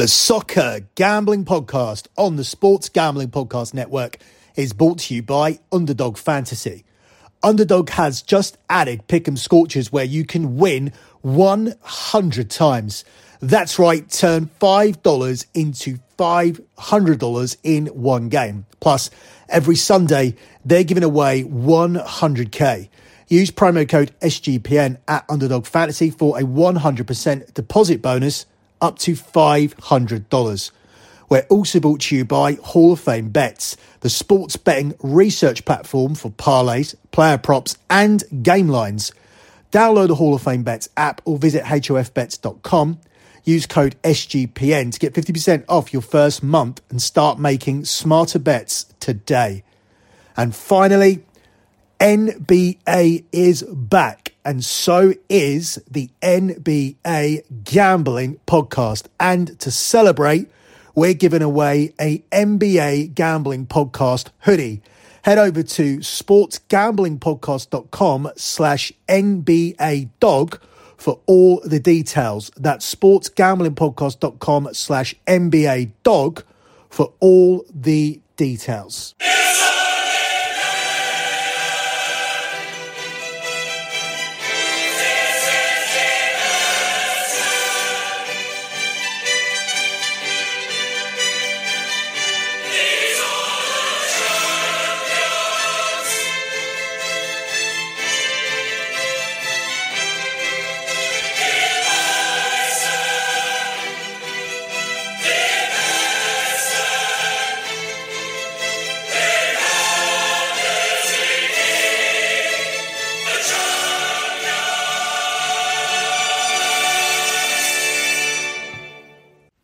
The Soccer Gambling Podcast on the Sports Gambling Podcast Network is brought to you by Underdog Fantasy. Underdog has just added Pick'em Scorchers where you can win 100 times. That's right, turn $5 into $500 in one game. Plus, every Sunday, they're giving away 100k. Use promo code SGPN at Underdog Fantasy for a 100% deposit bonus up to $500. We're also brought to you by Hall of Fame Bets, the sports betting research platform for parlays, player props, and game lines. Download the Hall of Fame Bets app or visit hofbets.com. Use code SGPN to get 50% off your first month and start making smarter bets today. And finally, NBA is back, and so is the NBA Gambling Podcast. And to celebrate, we're giving away a NBA Gambling Podcast hoodie. Head over to sportsgamblingpodcast.com slash NBA dog for all the details. That's sportsgamblingpodcast.com slash NBA dog for all the details.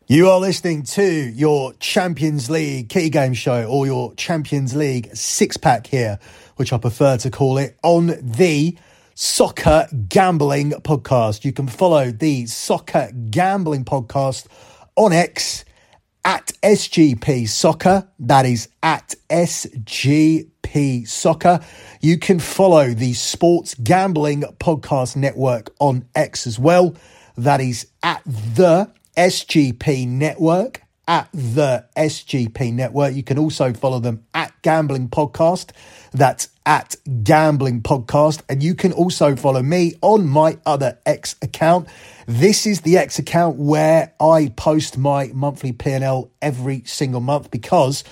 You are listening to your Champions League key game show or your Champions League six pack here, which I prefer to call it, on the Soccer Gambling Podcast. You can follow the Soccer Gambling Podcast on X at SGP Soccer. That is at SGP Soccer. You can follow the Sports Gambling Podcast Network on X as well. That is at the SGP Network at the SGP Network. You can also follow them at Gambling Podcast. That's at Gambling Podcast. And you can also follow me on my other X account. This is the X account where I post my monthly P&L every single month because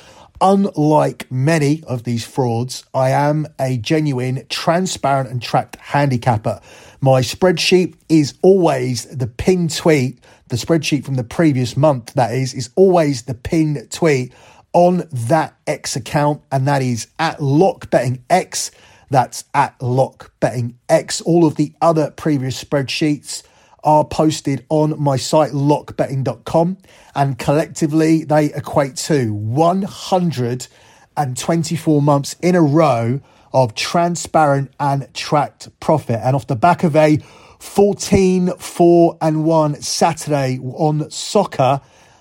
unlike many of these frauds, I am a genuine, transparent and tracked handicapper. My spreadsheet is always the pin tweet the spreadsheet from the previous month, that is, is always the pinned tweet on that X account, and that is at Lock Betting X. That's at Lock Betting X. All of the other previous spreadsheets are posted on my site lockbetting.com and collectively they equate to 124 months in a row of transparent and tracked profit and off the back of a 14 4 and 1 Saturday on soccer,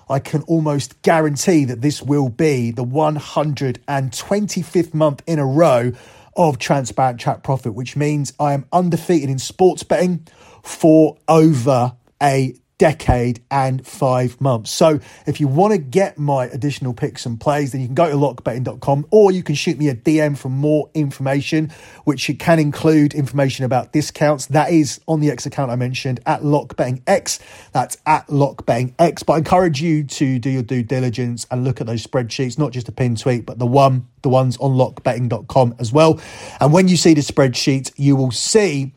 I can almost guarantee that this will be the 125th month in a row of transparent track profit, which means I am undefeated in sports betting for over a decade and five months. So if you want to get my additional picks and plays, then you can go to lockbetting.com or you can shoot me a DM for more information, which can include information about discounts. That is on the X account I mentioned at lockbettingx. That's at lockbettingx. But I encourage you to do your due diligence and look at those spreadsheets, not just a pin tweet, but the one, the ones on lockbetting.com as well. And when you see the spreadsheet, you will see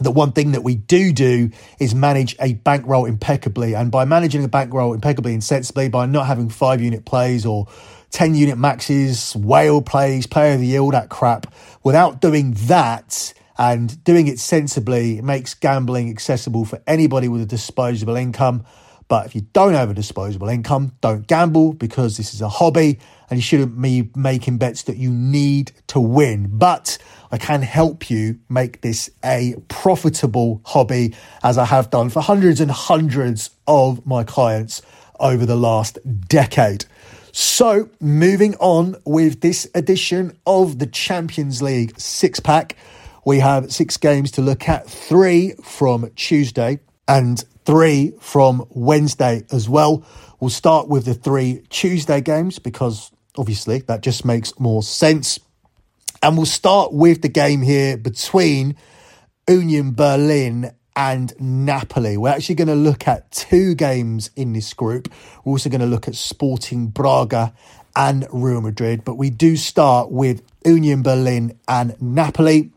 the one thing that we do do is manage a bankroll impeccably. And by managing a bankroll impeccably and sensibly, by not having five unit plays or 10 unit maxes, whale plays, player of the year, all that crap, without doing that and doing it sensibly, it makes gambling accessible for anybody with a disposable income. But if you don't have a disposable income, don't gamble because this is a hobby and you shouldn't be making bets that you need to win. But I can help you make this a profitable hobby as I have done for hundreds and hundreds of my clients over the last decade. So, moving on with this edition of the Champions League six pack, we have six games to look at, three from Tuesday. And three from Wednesday as well. We'll start with the three Tuesday games because obviously that just makes more sense. And we'll start with the game here between Union Berlin and Napoli. We're actually going to look at two games in this group. We're also going to look at Sporting Braga and Real Madrid, but we do start with Union Berlin and Napoli,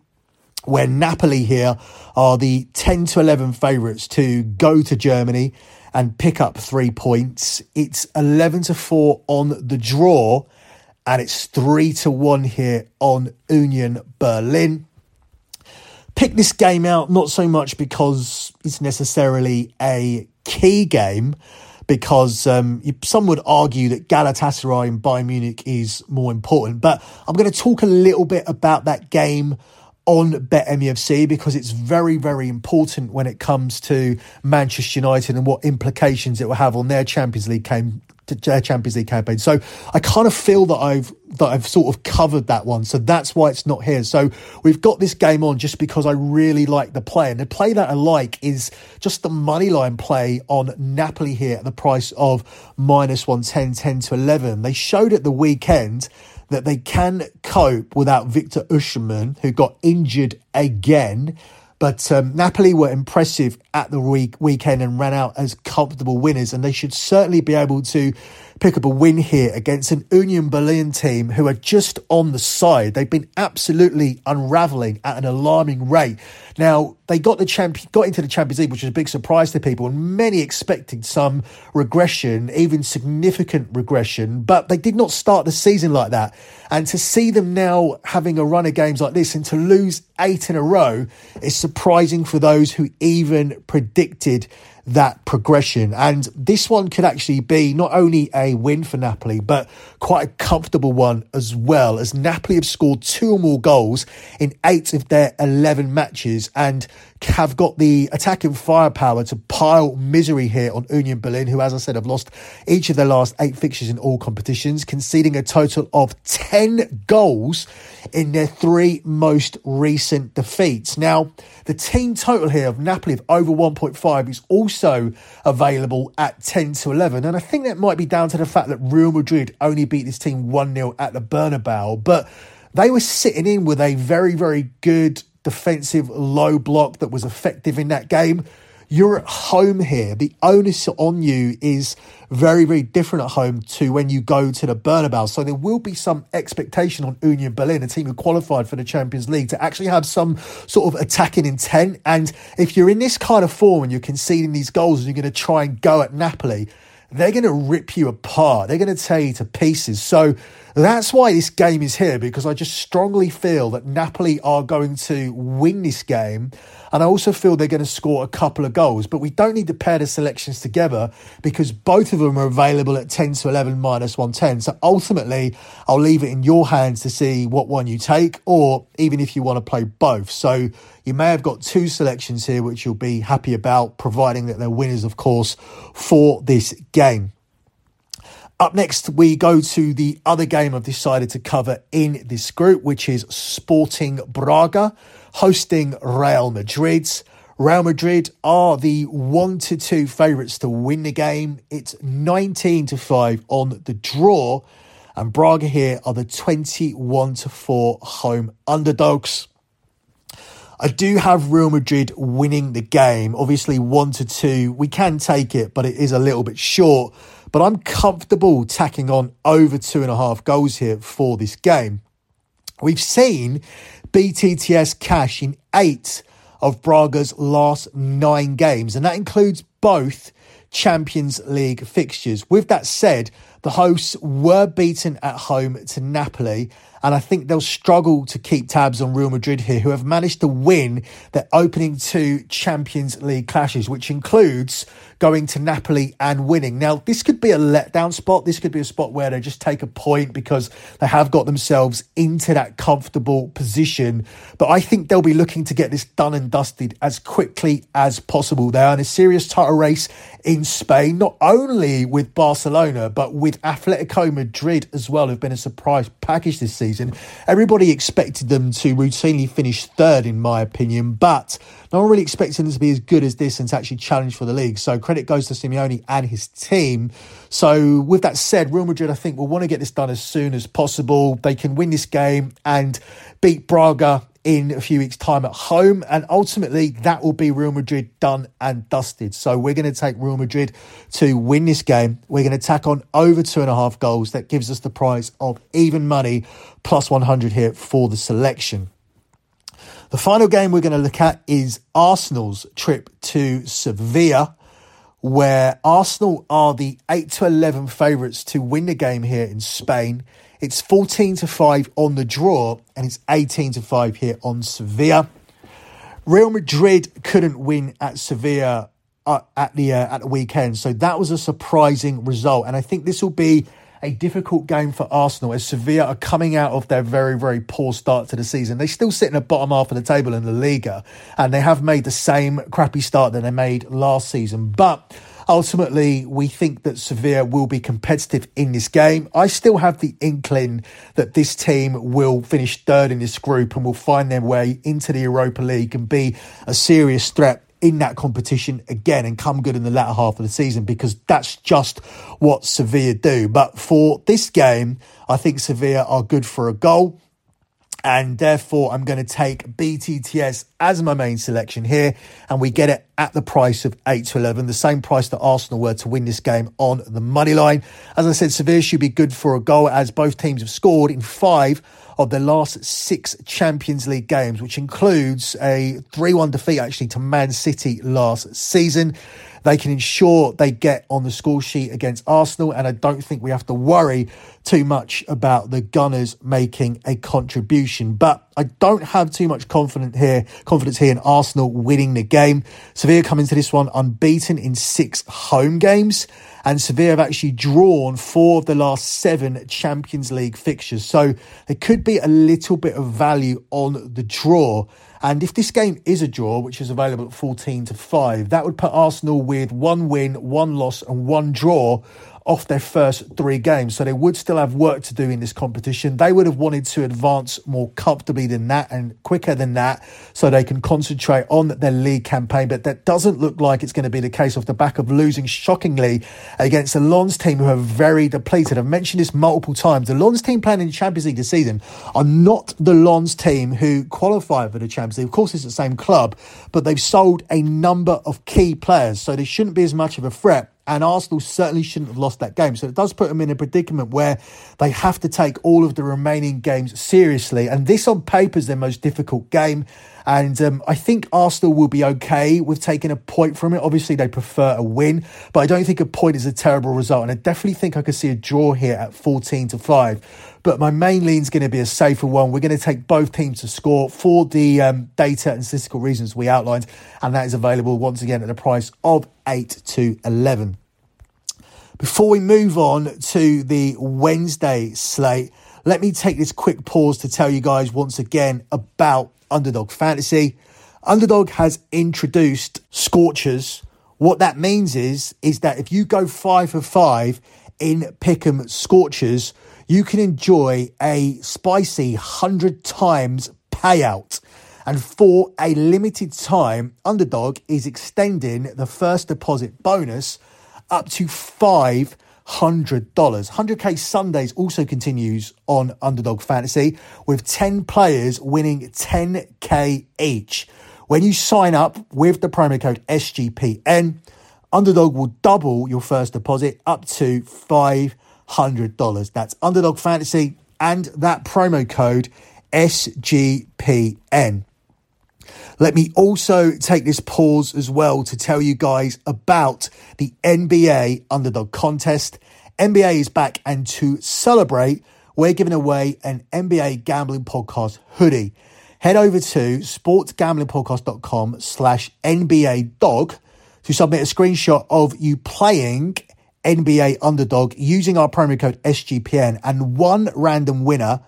where Napoli here are the 10 to 11 favourites to go to Germany and pick up three points. It's 11 to 4 on the draw, and it's 3 to 1 here on Union Berlin pick this game out not so much because it's necessarily a key game, because um, some would argue that Galatasaray and Bayern Munich is more important. But I'm going to talk a little bit about that game on BetMUFC because it's very, very important when it comes to Manchester United and what implications it will have on their Champions League game, Champions League campaign. So I kind of feel that I've that I've sort of covered that one. So that's why it's not here. So we've got this game on just because I really like the play. And the play that I like is just the money line play on Napoli here at the price of minus 110, 10 to 11. They showed at the weekend that they can cope without Victor Osimhen, who got injured again. But um, Napoli were impressive at the week weekend and ran out as comfortable winners, and they should certainly be able to pick up a win here against an Union Berlin team who are just on the side. They've been absolutely unraveling at an alarming rate. Now they got the champion, got into the Champions League, which was a big surprise to people, and many expected some regression, even significant regression. But they did not start the season like that, and to see them now having a run of games like this and to lose eight in a row is surprising for those who even predicted that progression. And this one could actually be not only a win for Napoli, but quite a comfortable one as well, as Napoli have scored two or more goals in eight of their 11 matches and have got the attacking firepower to pile misery here on Union Berlin, who, as I said, have lost each of their last eight fixtures in all competitions, conceding a total of 10 goals in their three most recent defeats. Now, the team total here of Napoli of over 1.5 is also available at 10 to 11. And I think that might be down to the fact that Real Madrid only beat this team 1 0 at the Bernabeu. But they were sitting in with a very, very good defensive low block that was effective in that game. You're at home here. The onus on you is very, very different at home to when you go to the Bernabeu. So there will be some expectation on Union Berlin, a team who qualified for the Champions League, to actually have some sort of attacking intent. And if you're in this kind of form and you're conceding these goals and you're going to try and go at Napoli, they're going to rip you apart. They're going to tear you to pieces. So that's why this game is here because I just strongly feel that Napoli are going to win this game. And I also feel they're going to score a couple of goals. But we don't need to pair the selections together because both of them are available at 10 to 11 minus 110. So ultimately, I'll leave it in your hands to see what one you take, or even if you want to play both. So you may have got two selections here, which you'll be happy about, providing that they're winners, of course, for this game. Up next, we go to the other game I've decided to cover in this group, which is Sporting Braga hosting Real Madrid. Real Madrid are the 1 to 2 favourites to win the game. It's 19 to 5 on the draw. And Braga here are the 21 to 4 home underdogs. I do have Real Madrid winning the game. Obviously, 1 to 2. We can take it, but it is a little bit short but I'm comfortable tacking on over two and a half goals here for this game. We've seen BTTS cash in eight of Braga's last nine games, and that includes both Champions League fixtures. With that said, the hosts were beaten at home to Napoli and I think they'll struggle to keep tabs on Real Madrid here, who have managed to win their opening two Champions League clashes, which includes going to Napoli and winning. Now, this could be a letdown spot. This could be a spot where they just take a point because they have got themselves into that comfortable position. But I think they'll be looking to get this done and dusted as quickly as possible. They are in a serious title race in Spain, not only with Barcelona, but with Atletico Madrid as well, who've been a surprise package this season season. Everybody expected them to routinely finish third, in my opinion, but no one really expected them to be as good as this and to actually challenge for the league. So credit goes to Simeone and his team. So with that said, Real Madrid, I think, will want to get this done as soon as possible. They can win this game and beat Braga in a few weeks' time at home. And ultimately, that will be Real Madrid done and dusted. So we're going to take Real Madrid to win this game. We're going to tack on over two and a half goals. That gives us the price of even money plus 100 here for the selection. The final game we're going to look at is Arsenal's trip to Sevilla, where Arsenal are the 8 to 11 favourites to win the game here in Spain. It's 14 to 5 on the draw, and it's 18 to 5 here on Sevilla. Real Madrid couldn't win at Sevilla uh, at the uh, at the weekend, so that was a surprising result. And I think this will be a difficult game for Arsenal as Sevilla are coming out of their very, very poor start to the season. They still sit in the bottom half of the table in the Liga, and they have made the same crappy start that they made last season. But Ultimately, we think that Sevilla will be competitive in this game. I still have the inkling that this team will finish third in this group and will find their way into the Europa League and be a serious threat in that competition again and come good in the latter half of the season because that's just what Sevilla do. But for this game, I think Sevilla are good for a goal and therefore I'm going to take BTTS as my main selection here, and we get it at the price of 8 to 11, the same price that Arsenal were to win this game on the money line. As I said, Sevilla should be good for a goal as both teams have scored in five of their last six Champions League games, which includes a 3 1 defeat actually to Man City last season. They can ensure they get on the score sheet against Arsenal, and I don't think we have to worry too much about the Gunners making a contribution. But I don't have too much confidence here, confidence here in Arsenal winning the game. Sevilla come into this one unbeaten in six home games, and Sevilla have actually drawn four of the last seven Champions League fixtures. So there could be a little bit of value on the draw. And if this game is a draw, which is available at 14 to 5, that would put Arsenal with one win, one loss, and one draw off their first three games. So they would still have work to do in this competition. They would have wanted to advance more comfortably than that and quicker than that so they can concentrate on their league campaign. But that doesn't look like it's going to be the case off the back of losing shockingly against the Lens team who are very depleted. I've mentioned this multiple times. The Lens team playing in the Champions League this season are not the Lens team who qualify for the Champions League. Of course, it's the same club, but they've sold a number of key players. So they shouldn't be as much of a threat and Arsenal certainly shouldn't have lost that game. So it does put them in a predicament where they have to take all of the remaining games seriously. And this on paper is their most difficult game. And um, I think Arsenal will be okay with taking a point from it. Obviously, they prefer a win, but I don't think a point is a terrible result. And I definitely think I could see a draw here at 14 to 5. But my main lean is going to be a safer one. We're going to take both teams to score for the um, data and statistical reasons we outlined. And that is available once again at a price of 8 to 11. Before we move on to the Wednesday slate, let me take this quick pause to tell you guys once again about Underdog Fantasy. Underdog has introduced Scorchers. What that means is, is that if you go five for five in Pick'em Scorchers, you can enjoy a spicy 100 times payout. And for a limited time, Underdog is extending the first deposit bonus up to $500. 100k Sundays also continues on Underdog Fantasy with 10 players winning 10k each. When you sign up with the promo code SGPN, Underdog will double your first deposit up to 500 $100. That's Underdog Fantasy and that promo code SGPN. Let me also take this pause as well to tell you guys about the NBA Underdog Contest. NBA is back, and to celebrate, we're giving away an NBA Gambling Podcast hoodie. Head over to sportsgamblingpodcast.com slash NBA dog to submit a screenshot of you playing NBA underdog using our promo code SGPN, and one random winner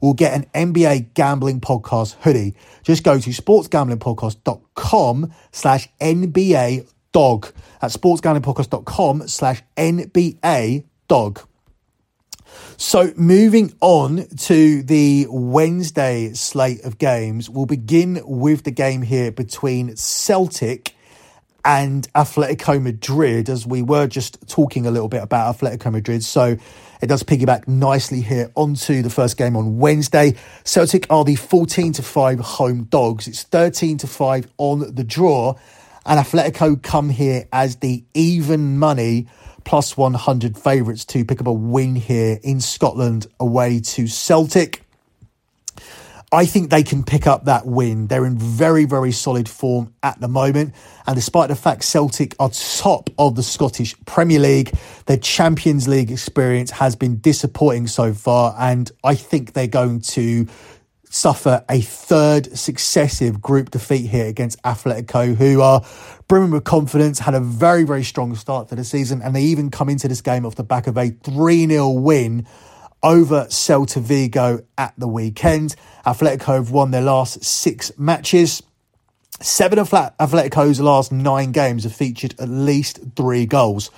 will get an NBA gambling podcast hoodie. Just go to sportsgamblingpodcast.com slash NBA dog. At sportsgamblingpodcast.com slash NBA dog. So, moving on to the Wednesday slate of games, we'll begin with the game here between Celtic and Atletico Madrid, as we were just talking a little bit about Atletico Madrid. So, it does piggyback nicely here onto the first game on Wednesday. Celtic are the 14 to 5 home dogs. It's 13 to 5 on the draw. And Atletico come here as the even money plus 100 favourites to pick up a win here in Scotland away to Celtic. I think they can pick up that win. They're in very, very solid form at the moment. And despite the fact Celtic are top of the Scottish Premier League, their Champions League experience has been disappointing so far. And I think they're going to suffer a third successive group defeat here against Atletico, who are brimming with confidence, had a very, very strong start to the season. And they even come into this game off the back of a 3 0 win over Celta Vigo at the weekend. Atletico have won their last six matches. Seven of Atletico's last nine games have featured at least three goals,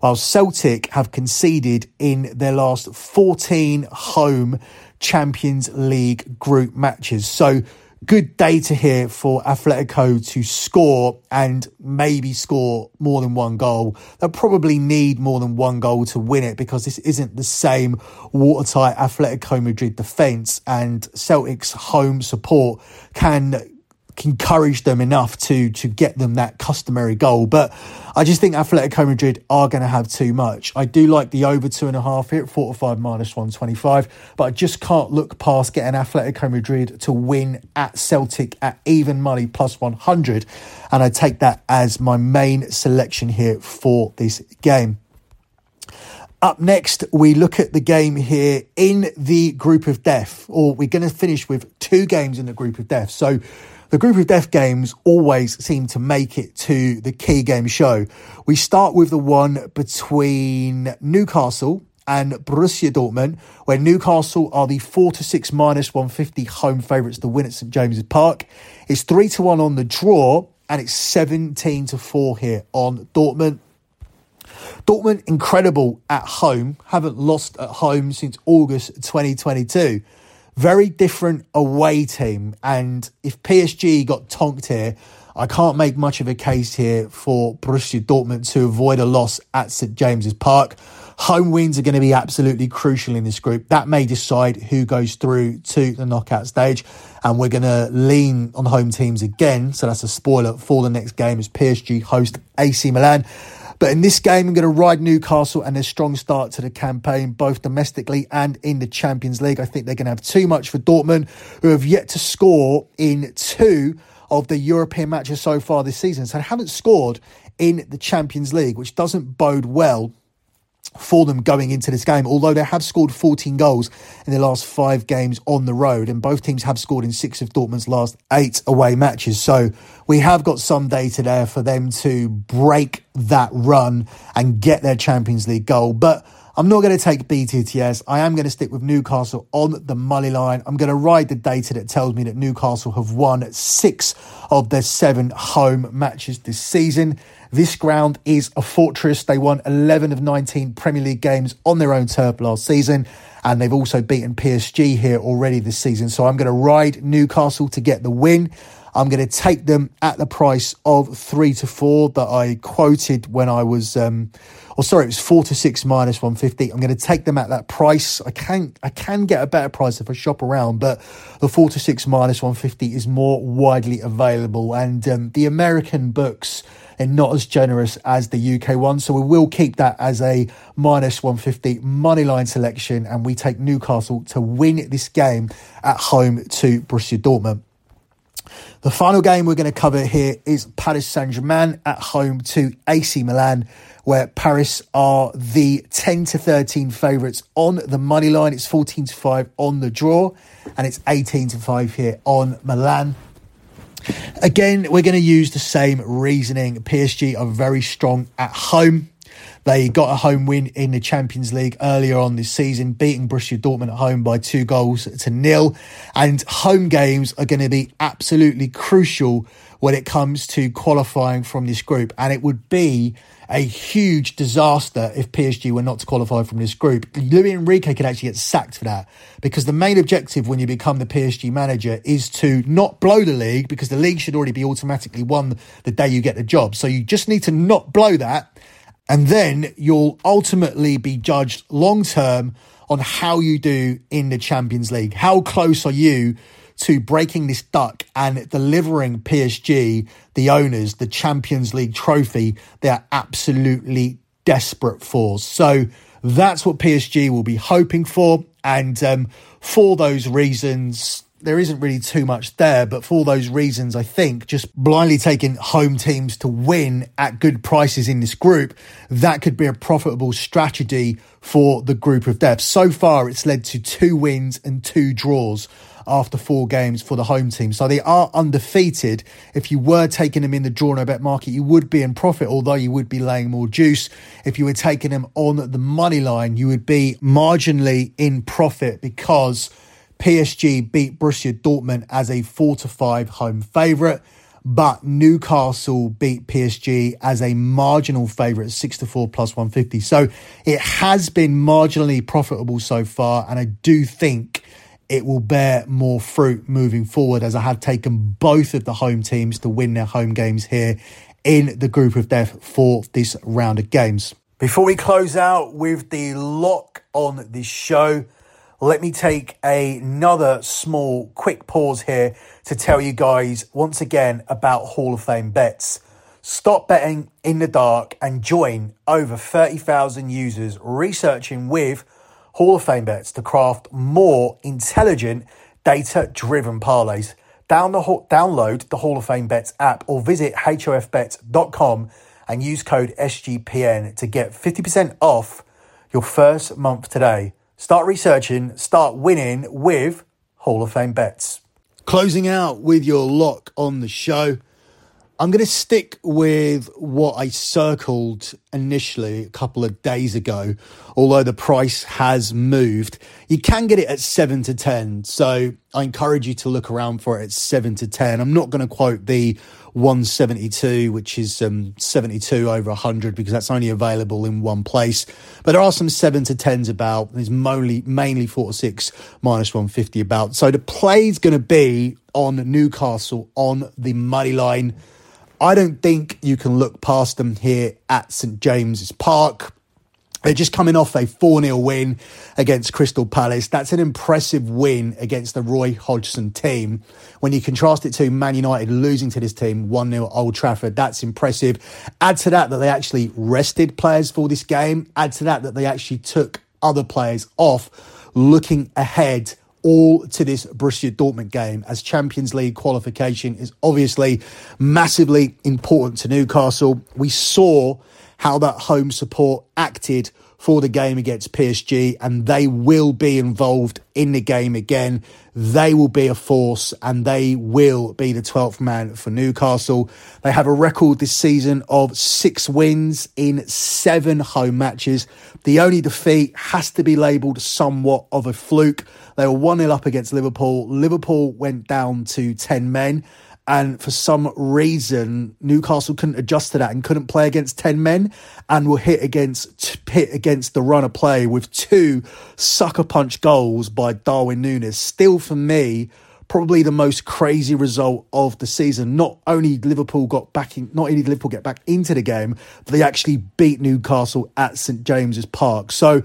while Celtic have conceded in their last 14 home Champions League group matches. So good data here for Atletico to score and maybe score more than one goal. They'll probably need more than one goal to win it because this isn't the same watertight Atletico Madrid defence and Celtic's home support can encourage them enough to to get them that customary goal. But I just think Atletico Madrid are going to have too much. I do like the over two and a half here at 45 minus 125, but I just can't look past getting Atletico Madrid to win at Celtic at even money plus 100. And I take that as my main selection here for this game. Up next, we look at the game here in the group of death, or we're going to finish with two games in the group of death. So the group of death games always seem to make it to the key game show. We start with the one between Newcastle and Borussia Dortmund, where Newcastle are the 4 to 6 minus 150 home favourites to win at St James's Park. It's 3 to 1 on the draw, and it's 17 to 4 here on Dortmund. Dortmund, incredible at home, haven't lost at home since August 2022 very different away team. And if PSG got tonked here, I can't make much of a case here for Borussia Dortmund to avoid a loss at St James's Park. Home wins are going to be absolutely crucial in this group. That may decide who goes through to the knockout stage. And we're going to lean on home teams again. So that's a spoiler for the next game as PSG host AC Milan. But in this game, I'm going to ride Newcastle and their strong start to the campaign, both domestically and in the Champions League. I think they're going to have too much for Dortmund, who have yet to score in two of the European matches so far this season. So they haven't scored in the Champions League, which doesn't bode well for them going into this game, although they have scored 14 goals in their last five games on the road, and both teams have scored in six of Dortmund's last eight away matches. So we have got some data there for them to break that run and get their Champions League goal. But I'm not going to take BTTS. I am going to stick with Newcastle on the money line. I'm going to ride the data that tells me that Newcastle have won six of their seven home matches this season. This ground is a fortress. They won 11 of 19 Premier League games on their own turf last season, and they've also beaten PSG here already this season. So I'm going to ride Newcastle to get the win. I'm going to take them at the price of three to four that I quoted when I was, um, or sorry, it was four to six minus 150. I'm going to take them at that price. I can, I can get a better price if I shop around, but the four to six minus 150 is more widely available. And um, the American books, and not as generous as the UK one. So we will keep that as a minus 150 money line selection, and we take Newcastle to win this game at home to Borussia Dortmund. The final game we're going to cover here is Paris Saint Germain at home to AC Milan, where Paris are the 10 to 13 favourites on the money line. It's 14 to 5 on the draw, and it's 18 to 5 here on Milan. Again, we're going to use the same reasoning. PSG are very strong at home. They got a home win in the Champions League earlier on this season, beating Borussia Dortmund at home by two goals to nil. And home games are going to be absolutely crucial when it comes to qualifying from this group. And it would be a huge disaster if PSG were not to qualify from this group. Luis Enrique could actually get sacked for that because the main objective when you become the PSG manager is to not blow the league because the league should already be automatically won the day you get the job. So you just need to not blow that. And then you'll ultimately be judged long term on how you do in the Champions League. How close are you to breaking this duck and delivering PSG, the owners, the Champions League trophy they're absolutely desperate for. So that's what PSG will be hoping for. And um, for those reasons, there isn't really too much there, but for those reasons, I think just blindly taking home teams to win at good prices in this group, that could be a profitable strategy for the group of death. So far, it's led to two wins and two draws after four games for the home team. So they are undefeated. If you were taking them in the draw no bet market, you would be in profit, although you would be laying more juice. If you were taking them on the money line, you would be marginally in profit because PSG beat Borussia Dortmund as a four to five home favourite. But Newcastle beat PSG as a marginal favourite, six to four plus 150. So it has been marginally profitable so far. And I do think it will bear more fruit moving forward as I have taken both of the home teams to win their home games here in the group of death for this round of games. Before we close out with the lock on this show, let me take another small quick pause here to tell you guys once again about Hall of Fame bets. Stop betting in the dark and join over 30,000 users researching with Hall of Fame bets to craft more intelligent, data driven parlays. Down the, download the Hall of Fame Bets app or visit hofbets.com and use code SGPN to get 50% off your first month today. Start researching, start winning with Hall of Fame Bets. Closing out with your lock on the show. I'm going to stick with what I circled initially a couple of days ago, although the price has moved. You can get it at 7 to 10, so I encourage you to look around for it at 7 to 10. I'm not going to quote the 172, which is um, 72 over 100, because that's only available in one place. But there are some 7 to 10s about. There's mainly, mainly 4 to 6 minus 150 about. So the play is going to be on Newcastle on the money line. I don't think you can look past them here at St James's Park. They're just coming off a 4 0 win against Crystal Palace. That's an impressive win against the Roy Hodgson team. When you contrast it to Man United losing to this team 1 0 Old Trafford, that's impressive. Add to that that they actually rested players for this game. Add to that that they actually took other players off looking ahead all to this Borussia Dortmund game as Champions League qualification is obviously massively important to Newcastle. We saw how that home support acted for the game against PSG, and they will be involved in the game again. They will be a force and they will be the 12th man for Newcastle. They have a record this season of six wins in seven home matches. The only defeat has to be labelled somewhat of a fluke. They were 1 0 up against Liverpool. Liverpool went down to 10 men. And for some reason, Newcastle couldn't adjust to that and couldn't play against 10 men and were hit against, hit against the run of play with two sucker punch goals by Darwin Nunez. Still, for me, probably the most crazy result of the season. Not only Liverpool got back in, not only did Liverpool get back into the game, but they actually beat Newcastle at St James's Park. So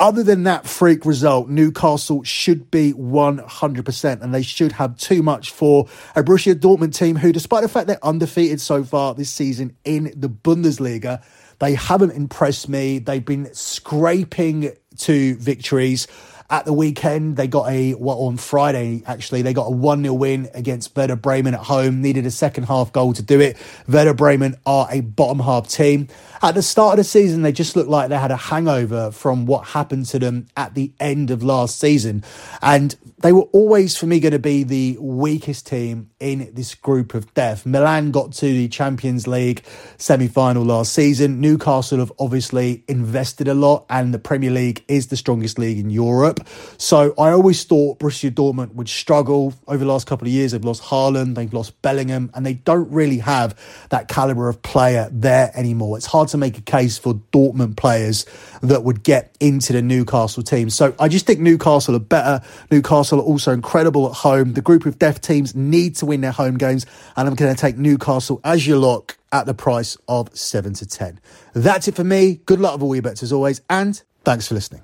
other than that freak result, Newcastle should be 100% and they should have too much for a Borussia Dortmund team who, despite the fact they're undefeated so far this season in the Bundesliga, they haven't impressed me. They've been scraping to victories. At the weekend, they got a, well, on Friday, actually, they got a 1 0 win against Werder Bremen at home. Needed a second half goal to do it. Werder Bremen are a bottom half team. At the start of the season, they just looked like they had a hangover from what happened to them at the end of last season. And they were always, for me, going to be the weakest team in this group of death. Milan got to the Champions League semi final last season. Newcastle have obviously invested a lot, and the Premier League is the strongest league in Europe. Europe. So I always thought Borussia Dortmund would struggle over the last couple of years. They've lost Haaland, they've lost Bellingham, and they don't really have that caliber of player there anymore. It's hard to make a case for Dortmund players that would get into the Newcastle team. So I just think Newcastle are better. Newcastle are also incredible at home. The group of deaf teams need to win their home games, and I'm going to take Newcastle as your lock at the price of 7 to 10. That's it for me. Good luck with all your bets as always, and thanks for listening.